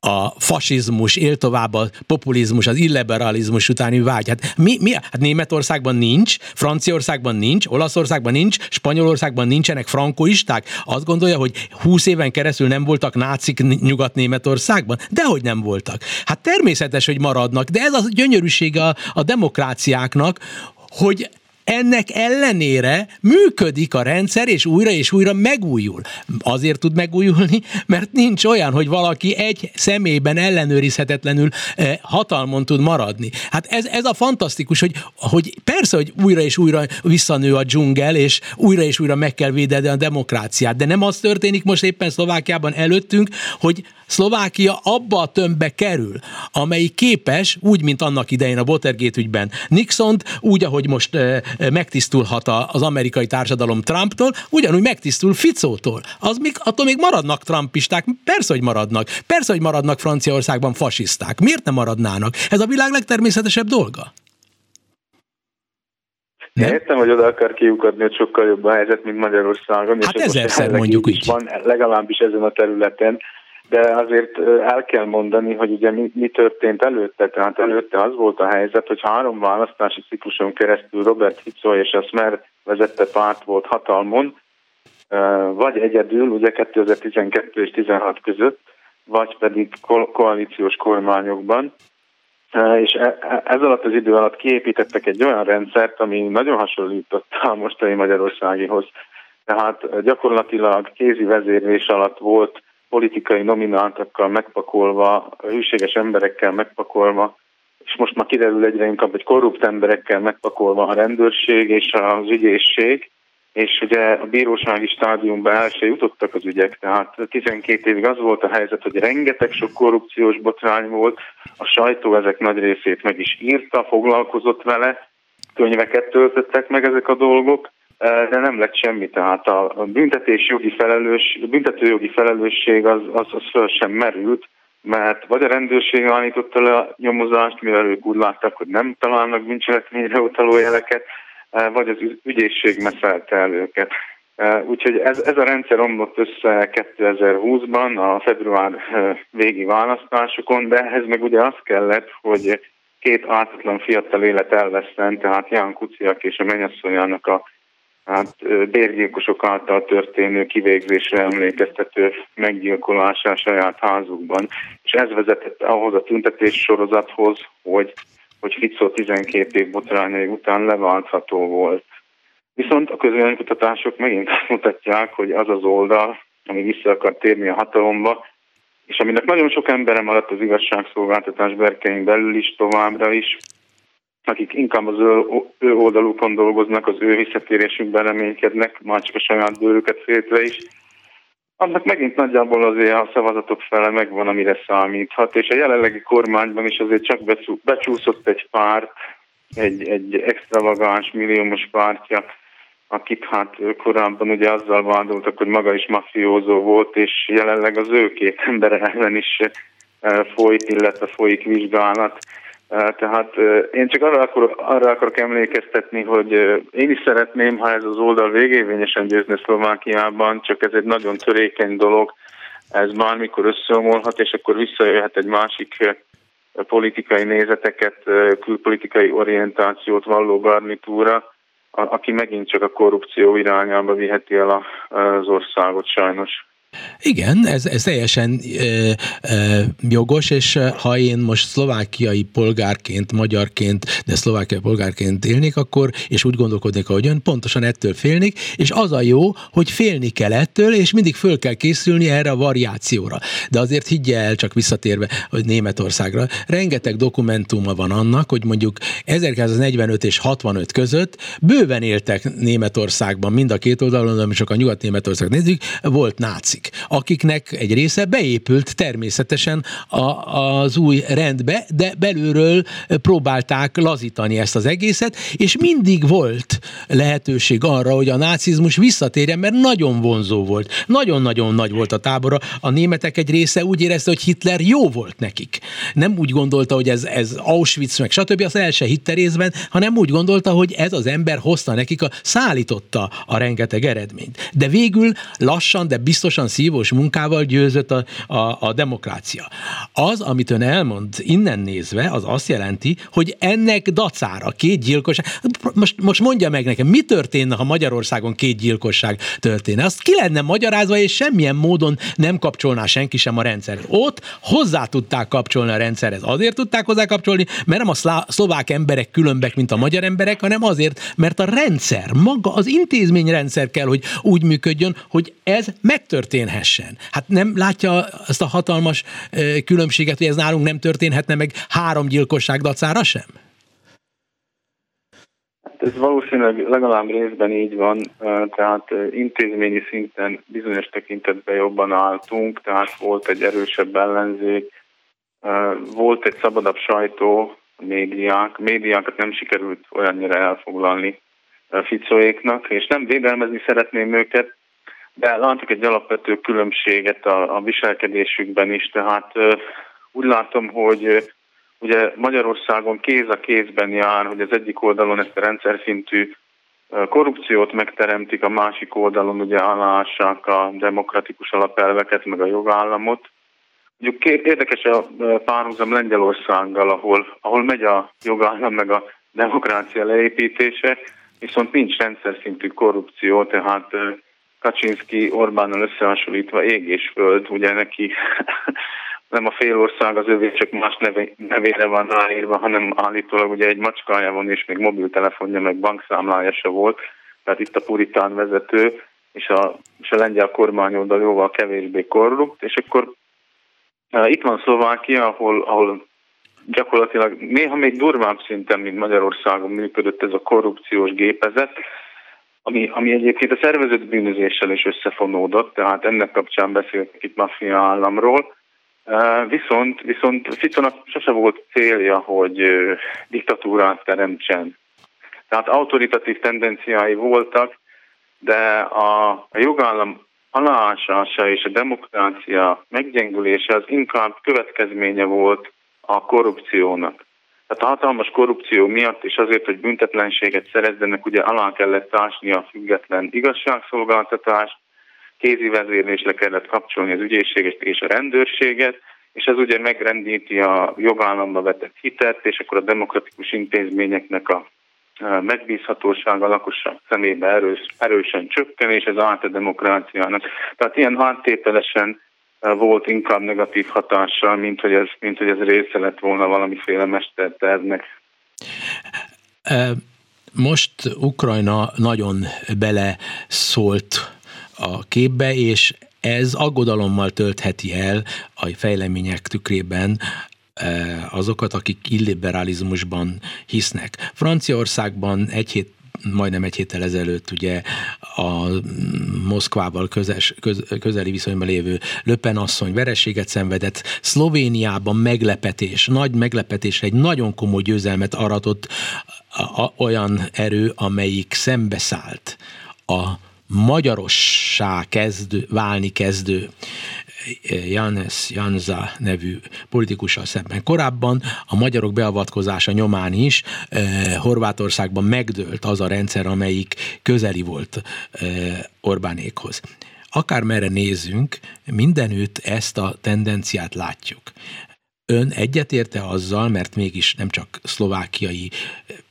a fasizmus, él tovább a populizmus, az illiberalizmus utáni vágy. Hát, mi, mi, hát Németországban nincs, Franciaországban nincs, Olaszországban nincs, Spanyolországban nincsenek frankoisták. Azt gondolja, hogy 20 éven keresztül nem voltak nácik Nyugat-Németországban? Dehogy nem voltak. Hát természetes, hogy maradnak, de ez a gyönyörűsége a, a demokráciáknak, hogy ennek ellenére működik a rendszer, és újra és újra megújul. Azért tud megújulni, mert nincs olyan, hogy valaki egy személyben ellenőrizhetetlenül eh, hatalmon tud maradni. Hát ez, ez a fantasztikus, hogy, hogy persze, hogy újra és újra visszanő a dzsungel, és újra és újra meg kell védeni a demokráciát, de nem az történik most éppen Szlovákiában előttünk, hogy Szlovákia abba a tömbbe kerül, amelyik képes, úgy, mint annak idején a Watergate ügyben nixon úgy, ahogy most e, megtisztulhat az amerikai társadalom Trumptól, ugyanúgy megtisztul Ficótól. Az még, attól még maradnak trumpisták, persze, hogy maradnak. Persze, hogy maradnak Franciaországban fasiszták. Miért nem maradnának? Ez a világ legtermészetesebb dolga. Nem? Értem, hogy oda akar kiukadni, hogy sokkal jobb a helyzet, mint Magyarországon. Hát ezerszer mondjuk így. Van, legalábbis ezen a területen de azért el kell mondani, hogy ugye mi, mi történt előtte, tehát előtte az volt a helyzet, hogy három választási cikluson keresztül Robert Fico és a Smer vezette párt volt hatalmon, vagy egyedül, ugye 2012 és 16 között, vagy pedig ko- koalíciós kormányokban, és e, e, ez alatt az idő alatt kiépítettek egy olyan rendszert, ami nagyon hasonlított a mostani Magyarországihoz. Tehát gyakorlatilag kézi vezérlés alatt volt politikai nomináltakkal megpakolva, hűséges emberekkel megpakolva, és most már kiderül egyre inkább, hogy korrupt emberekkel megpakolva a rendőrség és az ügyészség, és ugye a bírósági stádiumban el se jutottak az ügyek, tehát 12 évig az volt a helyzet, hogy rengeteg sok korrupciós botrány volt, a sajtó ezek nagy részét meg is írta, foglalkozott vele, könyveket töltöttek meg ezek a dolgok, de nem lett semmi, tehát a büntetés jogi felelős, büntetőjogi felelősség az, az, az föl sem merült, mert vagy a rendőrség állította le a nyomozást, mivel ők úgy látták, hogy nem találnak bűncselekményre utaló jeleket, vagy az ügyészség meszelte el őket. Úgyhogy ez, ez a rendszer omlott össze 2020-ban a február végi választásokon, de ehhez meg ugye az kellett, hogy két ártatlan fiatal élet elveszten, tehát Ján Kuciak és a mennyasszonyának a hát bérgyilkosok által történő kivégzésre emlékeztető meggyilkolása saját házukban. És ez vezetett ahhoz a tüntetés sorozathoz, hogy, hogy Ficó 12 év botrányai után leváltható volt. Viszont a közönkutatások megint azt mutatják, hogy az az oldal, ami vissza akar térni a hatalomba, és aminek nagyon sok embere maradt az igazságszolgáltatás berkein belül is továbbra is, akik inkább az ő, ő oldalukon dolgoznak, az ő visszatérésükben reménykednek, már csak a saját bőrüket féltve is, annak megint nagyjából azért a szavazatok fele megvan, amire számíthat, és a jelenlegi kormányban is azért csak becsúszott egy párt, egy, egy extravagáns milliómos pártja, akit hát korábban ugye azzal vádoltak, hogy maga is mafiózó volt, és jelenleg az ő két ember ellen is eh, folyik, illetve folyik vizsgálat. Tehát én csak arra, akar, arra akarok emlékeztetni, hogy én is szeretném, ha ez az oldal végévényesen győzne Szlovákiában, csak ez egy nagyon törékeny dolog, ez bármikor összeomolhat, és akkor visszajöhet egy másik politikai nézeteket, külpolitikai orientációt valló garnitúra, aki megint csak a korrupció irányába viheti el az országot sajnos. Igen, ez, ez teljesen e, e, jogos, és ha én most szlovákiai polgárként, magyarként, de szlovákiai polgárként élnék, akkor, és úgy gondolkodnék, ahogy ön, pontosan ettől félnék, és az a jó, hogy félni kell ettől, és mindig föl kell készülni erre a variációra. De azért higgye el, csak visszatérve, hogy Németországra, rengeteg dokumentuma van annak, hogy mondjuk 1945 és 65 között bőven éltek Németországban, mind a két oldalon, ami csak a Nyugat-Németország nézzük, volt náci akiknek egy része beépült természetesen a, az új rendbe, de belülről próbálták lazítani ezt az egészet, és mindig volt lehetőség arra, hogy a nácizmus visszatérjen, mert nagyon vonzó volt. Nagyon-nagyon nagy volt a tábora. A németek egy része úgy érezte, hogy Hitler jó volt nekik. Nem úgy gondolta, hogy ez, ez Auschwitz, meg stb. az el se hitte részben, hanem úgy gondolta, hogy ez az ember hozta nekik, a, szállította a rengeteg eredményt. De végül lassan, de biztosan szívós munkával győzött a, a, a demokrácia. Az, amit ön elmond innen nézve, az azt jelenti, hogy ennek dacára két gyilkosság, most, most mondja meg nekem, mi történne, ha Magyarországon két gyilkosság történne? Azt ki lenne magyarázva, és semmilyen módon nem kapcsolná senki sem a rendszerhez. Ott hozzá tudták kapcsolni a rendszerhez. Azért tudták hozzá kapcsolni, mert nem a szlovák emberek különbek, mint a magyar emberek, hanem azért, mert a rendszer, maga az intézményrendszer kell, hogy úgy működjön, hogy ez megtörténhessen. Hát nem látja azt a hatalmas különbséget, hogy ez nálunk nem történhetne meg három gyilkosság dacára sem? Hát ez valószínűleg legalább részben így van, tehát intézményi szinten bizonyos tekintetben jobban álltunk, tehát volt egy erősebb ellenzék, volt egy szabadabb sajtó, médiák, médiákat nem sikerült olyannyira elfoglalni Ficóéknak, és nem védelmezni szeretném őket, de látok egy alapvető különbséget a, a viselkedésükben is, tehát úgy látom, hogy ugye Magyarországon kéz a kézben jár, hogy az egyik oldalon ezt a rendszer szintű korrupciót megteremtik, a másik oldalon ugye alássák a demokratikus alapelveket, meg a jogállamot. Mondjuk érdekes a párhuzam Lengyelországgal, ahol, ahol megy a jogállam meg a demokrácia leépítése, viszont nincs rendszer szintű korrupció, tehát Kaczynski Orbánnal összehasonlítva ég és föld, ugye neki nem a félország az övé, csak más neve, nevére van ráírva, hanem állítólag ugye egy macskája van, és még mobiltelefonja, meg bankszámlája se volt, tehát itt a puritán vezető, és a, és a lengyel kormányoldal jóval kevésbé korrupt, és akkor uh, itt van Szlovákia, ahol, ahol gyakorlatilag néha még durvább szinten, mint Magyarországon működött ez a korrupciós gépezet, ami, ami egyébként a szervezett bűnözéssel is összefonódott, tehát ennek kapcsán beszéltek itt maffia államról, Viszont, viszont Ficónak sose volt célja, hogy diktatúrát teremtsen. Tehát autoritatív tendenciái voltak, de a, a jogállam aláásása és a demokrácia meggyengülése az inkább következménye volt a korrupciónak. Tehát a hatalmas korrupció miatt és azért, hogy büntetlenséget szerezzenek, ugye alá kellett ásni a független igazságszolgáltatást, kézi vezérlésre kellett kapcsolni az ügyészséget és a rendőrséget, és ez ugye megrendíti a jogállamba vetett hitet, és akkor a demokratikus intézményeknek a megbízhatósága a lakosság szemébe erős, erősen csökken, és ez állt a demokráciának. Tehát ilyen áttételesen volt inkább negatív hatással, mint hogy ez, mint hogy ez része lett volna valamiféle mestertervnek. Most Ukrajna nagyon bele szólt a képbe, és ez aggodalommal töltheti el a fejlemények tükrében eh, azokat, akik illiberalizmusban hisznek. Franciaországban egy hét majdnem egy héttel ezelőtt ugye a Moszkvával közes, köz, közeli viszonyban lévő Löpen asszony vereséget szenvedett, Szlovéniában meglepetés, nagy meglepetés, egy nagyon komoly győzelmet aratott a, a, olyan erő, amelyik szembeszállt a magyarossá kezdő, válni kezdő Janes Janza nevű politikussal szemben. Korábban a magyarok beavatkozása nyomán is eh, Horvátországban megdőlt az a rendszer, amelyik közeli volt eh, Orbánékhoz. Akár merre nézzünk, mindenütt ezt a tendenciát látjuk. Ön egyetérte azzal, mert mégis nem csak szlovákiai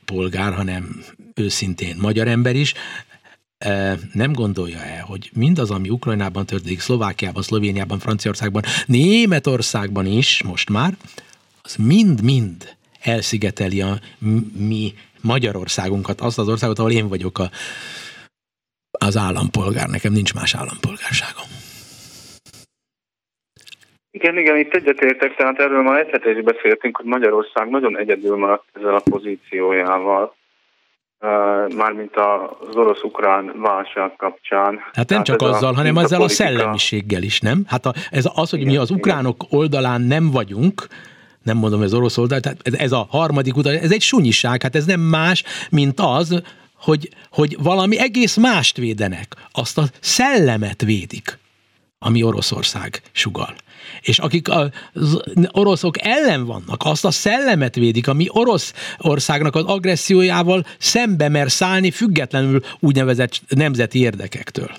polgár, hanem őszintén magyar ember is, nem gondolja el, hogy mindaz, ami Ukrajnában történik, Szlovákiában, Szlovéniában, Franciaországban, Németországban is most már, az mind-mind elszigeteli a mi Magyarországunkat, azt az országot, ahol én vagyok a, az állampolgár, nekem nincs más állampolgárságom. Igen, igen, itt egyetértek, tehát erről már egy is beszéltünk, hogy Magyarország nagyon egyedül maradt ezzel a pozíciójával mármint az orosz-ukrán válság kapcsán. Hát nem csak azzal, a, hanem ezzel a szellemiséggel is, nem? Hát a, ez az, hogy igen, mi az ukránok igen. oldalán nem vagyunk, nem mondom, ez orosz oldal, tehát ez, ez a harmadik utal, ez egy sunyiság, hát ez nem más, mint az, hogy, hogy valami egész mást védenek, azt a szellemet védik, ami Oroszország sugal. És akik az oroszok ellen vannak, azt a szellemet védik, ami Oroszországnak az agressziójával szembe mer szállni, függetlenül úgynevezett nemzeti érdekektől.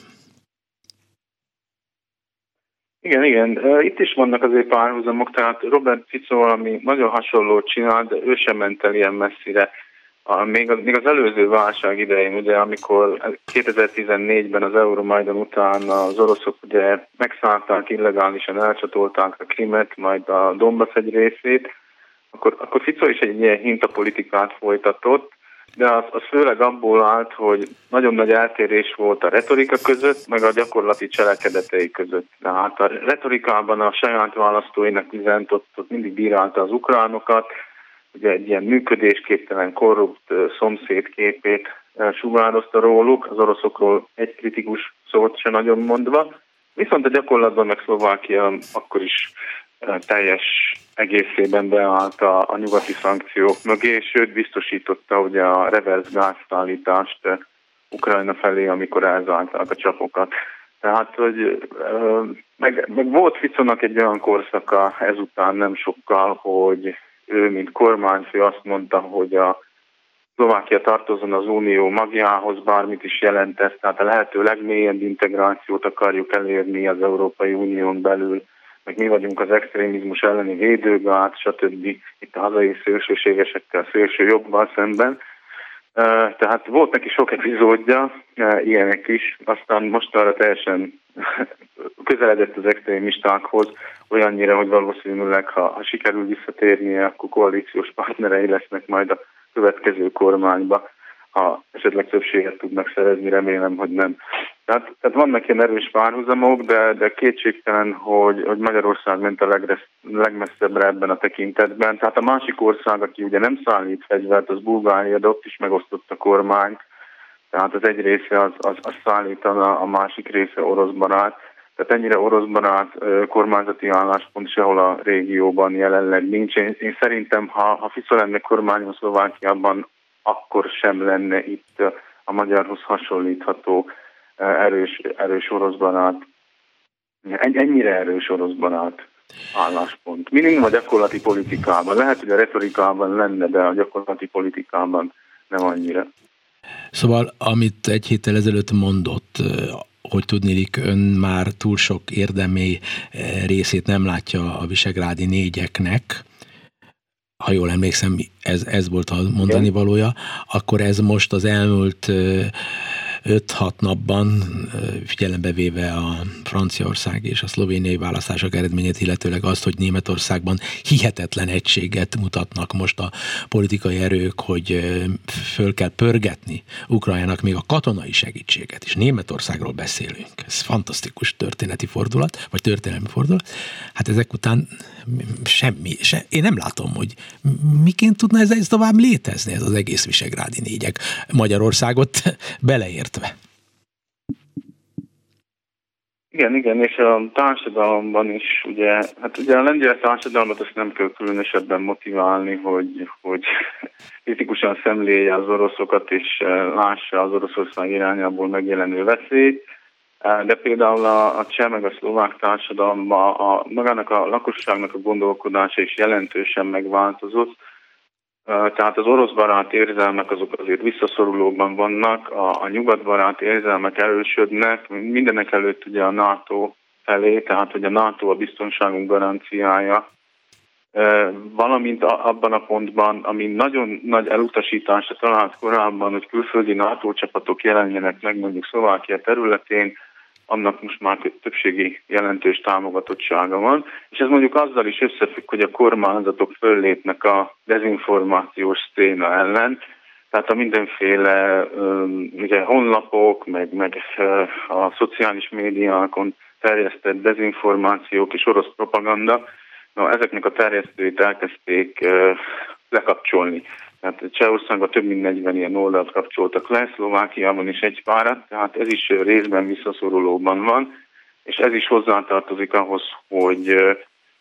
Igen, igen. Itt is vannak azért párhuzamok, tehát Robert Fico ami nagyon hasonlót csinál, de ő sem ment el ilyen messzire. A, még, az, még az előző válság idején, ugye, amikor 2014-ben az Euromajdan után az oroszok ugye megszállták, illegálisan elcsatolták a Krimet, majd a Donbass egy részét, akkor, akkor Fico is egy ilyen hintapolitikát folytatott, de az, az főleg abból állt, hogy nagyon nagy eltérés volt a retorika között, meg a gyakorlati cselekedetei között. Tehát a retorikában a saját választóinak üzent, ott, ott mindig bírálta az ukránokat, ugye egy ilyen működésképtelen, korrupt szomszéd képét sugározta róluk, az oroszokról egy kritikus szót se nagyon mondva, viszont a gyakorlatban meg Szlovákia akkor is teljes egészében beállt a, a nyugati szankciók mögé, sőt biztosította ugye a reverse gázszállítást Ukrajna felé, amikor elzárták a csapokat. Tehát, hogy meg, meg volt Ficonak egy olyan korszaka ezután nem sokkal, hogy ő, mint kormányfő azt mondta, hogy a Szlovákia tartozon az Unió magjához, bármit is jelent ez, tehát a lehető legmélyebb integrációt akarjuk elérni az Európai Unión belül, meg mi vagyunk az extrémizmus elleni védőgát, stb. itt a hazai szélsőségesekkel, szélső jobbal szemben. Tehát volt neki sok epizódja, ilyenek is, aztán most arra teljesen közeledett az extrémistákhoz, olyannyira, hogy valószínűleg, ha, ha sikerül visszatérnie, akkor koalíciós partnerei lesznek majd a következő kormányba, ha esetleg többséget tudnak szerezni, remélem, hogy nem. Tehát, tehát vannak ilyen erős párhuzamok, de, de kétségtelen, hogy, hogy Magyarország ment a legres, legmesszebbre ebben a tekintetben. Tehát a másik ország, aki ugye nem szállít fegyvert, az Bulgária, de ott is megosztott a kormány. Tehát az egy része az, az, az szállítana, a másik része orosz barát. Tehát ennyire orosz barát kormányzati álláspont sehol a régióban jelenleg nincs. Én, én szerintem, ha, ha Fico lenne kormányon Szlovákiában, akkor sem lenne itt a magyarhoz hasonlítható erős, erős orosz barát, ennyire erős orosz barát álláspont. Minimum a gyakorlati politikában. Lehet, hogy a retorikában lenne, de a gyakorlati politikában nem annyira. Szóval, amit egy héttel ezelőtt mondott, hogy tudnélik, ön már túl sok érdemi részét nem látja a visegrádi négyeknek, ha jól emlékszem, ez, ez volt a mondani valója, akkor ez most az elmúlt 5-6 napban figyelembe véve a Franciaország és a szlovéniai választások eredményét, illetőleg azt, hogy Németországban hihetetlen egységet mutatnak most a politikai erők, hogy föl kell pörgetni Ukrajnának még a katonai segítséget is. Németországról beszélünk. Ez fantasztikus történeti fordulat, vagy történelmi fordulat. Hát ezek után semmi, se, én nem látom, hogy miként tudna ez, ez tovább létezni, ez az egész Visegrádi négyek Magyarországot beleértve. Igen, igen, és a társadalomban is, ugye, hát ugye a lengyel társadalmat azt nem kell különösebben motiválni, hogy, hogy kritikusan szemlélje az oroszokat, és eh, lássa az Oroszország irányából megjelenő veszélyt de például a, a cseh meg a szlovák társadalomban a, magának a lakosságnak a gondolkodása is jelentősen megváltozott. Tehát az orosz barát érzelmek azok azért visszaszorulóban vannak, a, a nyugat barát érzelmek erősödnek, mindenek előtt ugye a NATO felé, tehát hogy a NATO a biztonságunk garanciája, valamint abban a pontban, ami nagyon nagy elutasításra talált korábban, hogy külföldi NATO csapatok jelenjenek meg mondjuk Szlovákia területén, annak most már többségi jelentős támogatottsága van, és ez mondjuk azzal is összefügg, hogy a kormányzatok föllépnek a dezinformációs széna ellen, tehát a mindenféle ugye, honlapok, meg, meg a szociális médiákon terjesztett dezinformációk és orosz propaganda, na, ezeknek a terjesztőit elkezdték lekapcsolni. Tehát Csehországban több mint 40 ilyen oldalt kapcsoltak le, Szlovákiában is egy párat, tehát ez is részben visszaszorulóban van, és ez is hozzátartozik ahhoz, hogy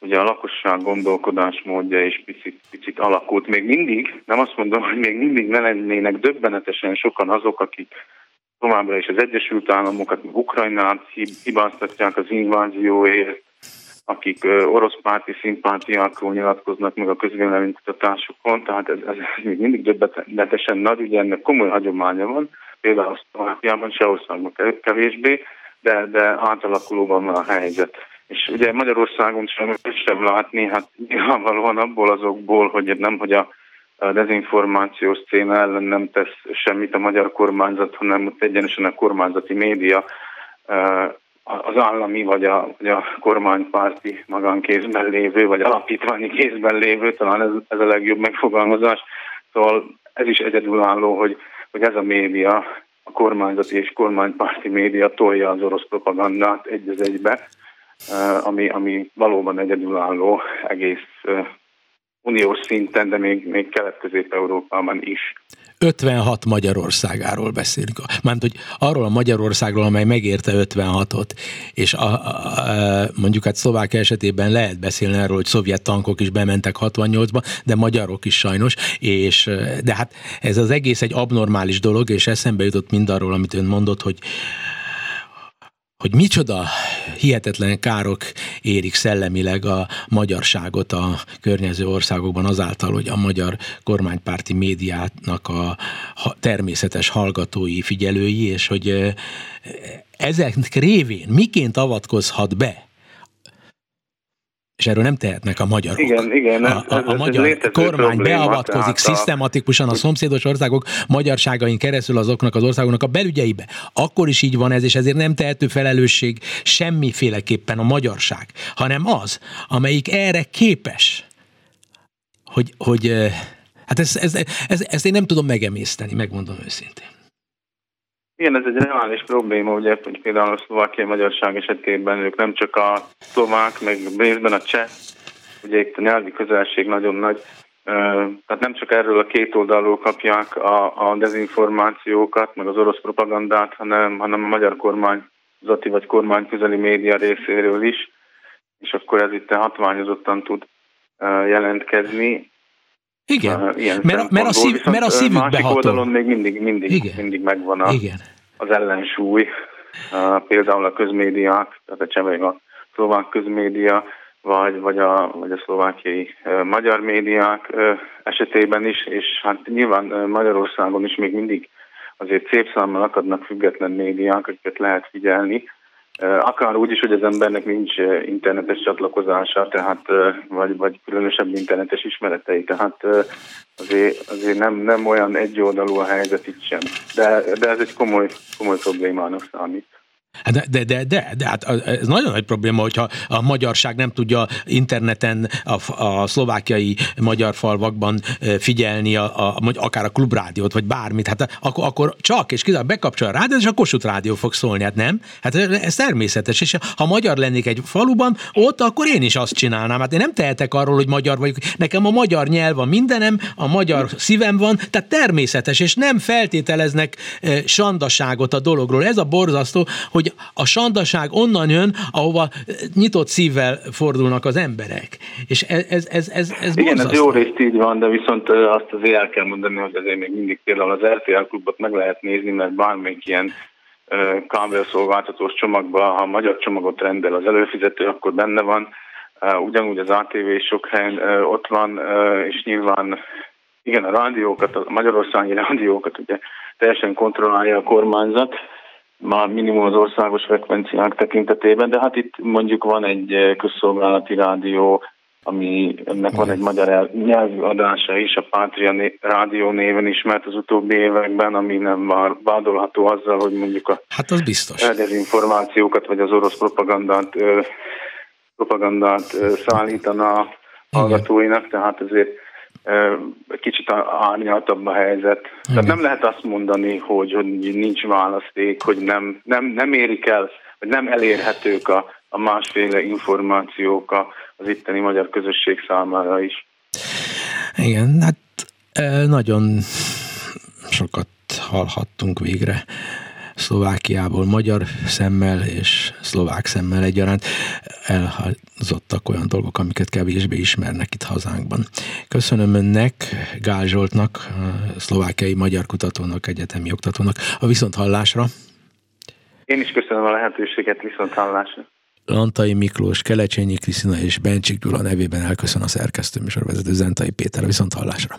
ugye a lakosság gondolkodásmódja is picit, picit alakult. Még mindig, nem azt mondom, hogy még mindig ne lennének döbbenetesen sokan azok, akik továbbra is az Egyesült Államokat, Ukrajnát hibáztatják az invázióért, akik orosz párti szimpátiákról nyilatkoznak meg a közvéleménykutatásokon, tehát ez, ez még mindig döbbenetesen nagy, ugye ennek komoly hagyománya van, például Szlovákiában, Csehországban kevésbé, de, de átalakulóban van a helyzet. És ugye Magyarországon sem sem látni, hát nyilvánvalóan abból azokból, hogy nem, hogy a dezinformációs széna ellen nem tesz semmit a magyar kormányzat, hanem ott egyenesen a kormányzati média az állami vagy a, vagy a kormánypárti magánkézben lévő, vagy alapítványi kézben lévő, talán ez, ez a legjobb megfogalmazás. Szóval ez is egyedülálló, hogy, hogy ez a média, a kormányzati és kormánypárti média tolja az orosz propagandát egy az egybe, ami, ami valóban egyedülálló egész uniós szinten, de még, még kelet-közép-európában is. 56 Magyarországáról beszélünk. Mármint, hogy arról a Magyarországról, amely megérte 56-ot, és a, a, a, mondjuk hát Szlovákia esetében lehet beszélni arról, hogy szovjet tankok is bementek 68-ba, de magyarok is sajnos, és de hát ez az egész egy abnormális dolog, és eszembe jutott mindarról, amit ön mondott, hogy hogy micsoda hihetetlen károk érik szellemileg a magyarságot a környező országokban azáltal, hogy a magyar kormánypárti médiának a természetes hallgatói, figyelői, és hogy ezek révén miként avatkozhat be és erről nem tehetnek a magyarok. Igen, igen. A, a, a magyar kormány beavatkozik szisztematikusan a szomszédos országok magyarságain keresztül azoknak az országoknak a belügyeibe. Akkor is így van ez, és ezért nem tehető felelősség semmiféleképpen a magyarság, hanem az, amelyik erre képes, hogy, hogy hát ezt, ezt, ezt, ezt én nem tudom megemészteni, megmondom őszintén. Igen, ez egy reális probléma, ugye, hogy például a szlovákiai magyarság esetében ők nem csak a szlovák, meg részben a cseh, ugye itt a nyelvi közelség nagyon nagy, tehát nem csak erről a két oldalról kapják a, a dezinformációkat, meg az orosz propagandát, hanem, hanem a magyar kormányzati vagy kormányközeli média részéről is, és akkor ez itt hatványozottan tud jelentkezni. Igen, ilyen mert, mert, a szív, mert a szívükbe másik oldalon még mindig, mindig, Igen. mindig megvan a, Igen. az ellensúly. Uh, például a közmédiák, tehát a cseveg a szlovák közmédia, vagy, vagy, a, vagy a szlovákiai uh, magyar médiák uh, esetében is, és hát nyilván uh, Magyarországon is még mindig azért szép számmal akadnak független médiák, akiket lehet figyelni, Akár úgy is, hogy az embernek nincs internetes csatlakozása, tehát vagy, vagy különösebb internetes ismeretei, tehát azért, azért nem, nem olyan egyoldalú a helyzet itt sem. De, de ez egy komoly, komoly problémának számít. Hát de, de, de, de, de hát ez nagyon nagy probléma, hogyha a magyarság nem tudja interneten a, a szlovákiai magyar falvakban figyelni a, a, akár a klubrádiót, vagy bármit, hát akkor, akkor csak és kizárólag bekapcsol a rádiót, és a Kossuth Rádió fog szólni, hát nem? Hát ez természetes, és ha magyar lennék egy faluban, ott akkor én is azt csinálnám, hát én nem tehetek arról, hogy magyar vagyok, nekem a magyar nyelv a mindenem, a magyar szívem van, tehát természetes, és nem feltételeznek sandaságot a dologról. Ez a borzasztó, hogy a sandaság onnan jön, ahova nyitott szívvel fordulnak az emberek. És ez, ez, ez, ez, ez Igen, ez jó részt így van, de viszont azt azért el kell mondani, hogy azért még mindig például az RTL klubot meg lehet nézni, mert bármelyik ilyen kábelszolgáltatós csomagban, ha a magyar csomagot rendel az előfizető, akkor benne van. Ugyanúgy az ATV sok helyen ott van, és nyilván igen, a rádiókat, a magyarországi rádiókat ugye teljesen kontrollálja a kormányzat, már minimum az országos frekvenciák tekintetében, de hát itt mondjuk van egy eh, közszolgálati rádió, ami ennek van egy magyar nyelvű adása is, a Pátria rádió néven ismert az utóbbi években, ami nem vádolható azzal, hogy mondjuk a hát az biztos. dezinformációkat vagy az orosz propagandát, propagandát szállítana hallgatóinak, tehát azért kicsit árnyaltabb a helyzet. Igen. Tehát nem lehet azt mondani, hogy, hogy nincs választék, hogy nem, nem, nem érik el, vagy nem elérhetők a, a másféle információk az itteni magyar közösség számára is. Igen, hát Nagyon sokat hallhattunk végre Szlovákiából magyar szemmel és szlovák szemmel egyaránt elhazottak olyan dolgok, amiket kevésbé ismernek itt hazánkban. Köszönöm önnek, Gál Zsoltnak, szlovákiai magyar kutatónak, egyetemi oktatónak a viszonthallásra. Én is köszönöm a lehetőséget viszonthallásra. Antai Miklós, Kelecsényi Krisztina és Bencsik Gyula nevében elköszön a szerkesztő műsorvezető Zentai Péter a viszonthallásra.